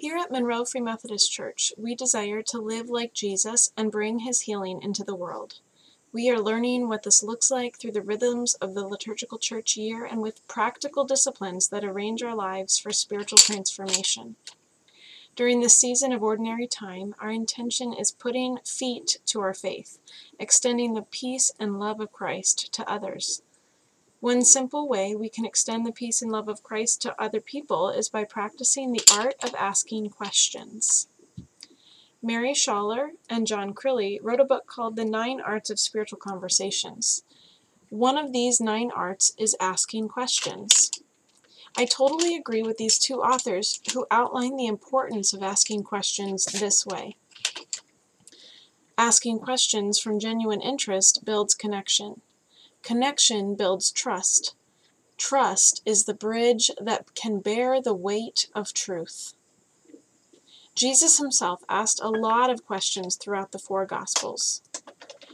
Here at Monroe Free Methodist Church, we desire to live like Jesus and bring his healing into the world. We are learning what this looks like through the rhythms of the liturgical church year and with practical disciplines that arrange our lives for spiritual transformation. During this season of ordinary time, our intention is putting feet to our faith, extending the peace and love of Christ to others. One simple way we can extend the peace and love of Christ to other people is by practicing the art of asking questions. Mary Schaller and John Crilly wrote a book called The Nine Arts of Spiritual Conversations. One of these nine arts is asking questions. I totally agree with these two authors who outline the importance of asking questions this way. Asking questions from genuine interest builds connection. Connection builds trust. Trust is the bridge that can bear the weight of truth. Jesus himself asked a lot of questions throughout the four Gospels.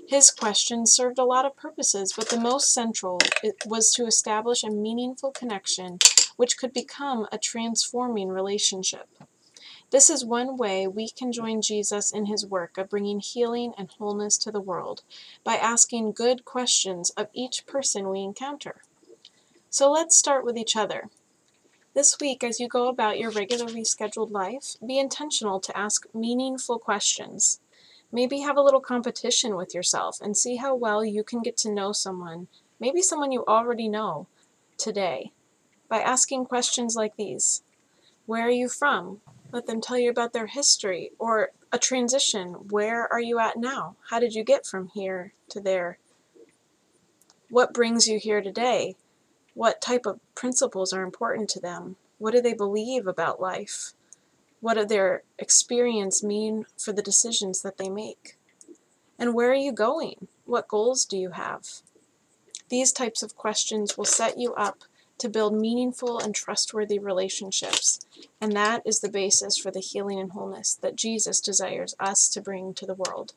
His questions served a lot of purposes, but the most central was to establish a meaningful connection which could become a transforming relationship. This is one way we can join Jesus in his work of bringing healing and wholeness to the world by asking good questions of each person we encounter. So let's start with each other. This week, as you go about your regularly scheduled life, be intentional to ask meaningful questions. Maybe have a little competition with yourself and see how well you can get to know someone, maybe someone you already know, today by asking questions like these Where are you from? Let them tell you about their history or a transition. Where are you at now? How did you get from here to there? What brings you here today? What type of principles are important to them? What do they believe about life? What do their experience mean for the decisions that they make? And where are you going? What goals do you have? These types of questions will set you up to build meaningful and trustworthy relationships. And that is the basis for the healing and wholeness that Jesus desires us to bring to the world.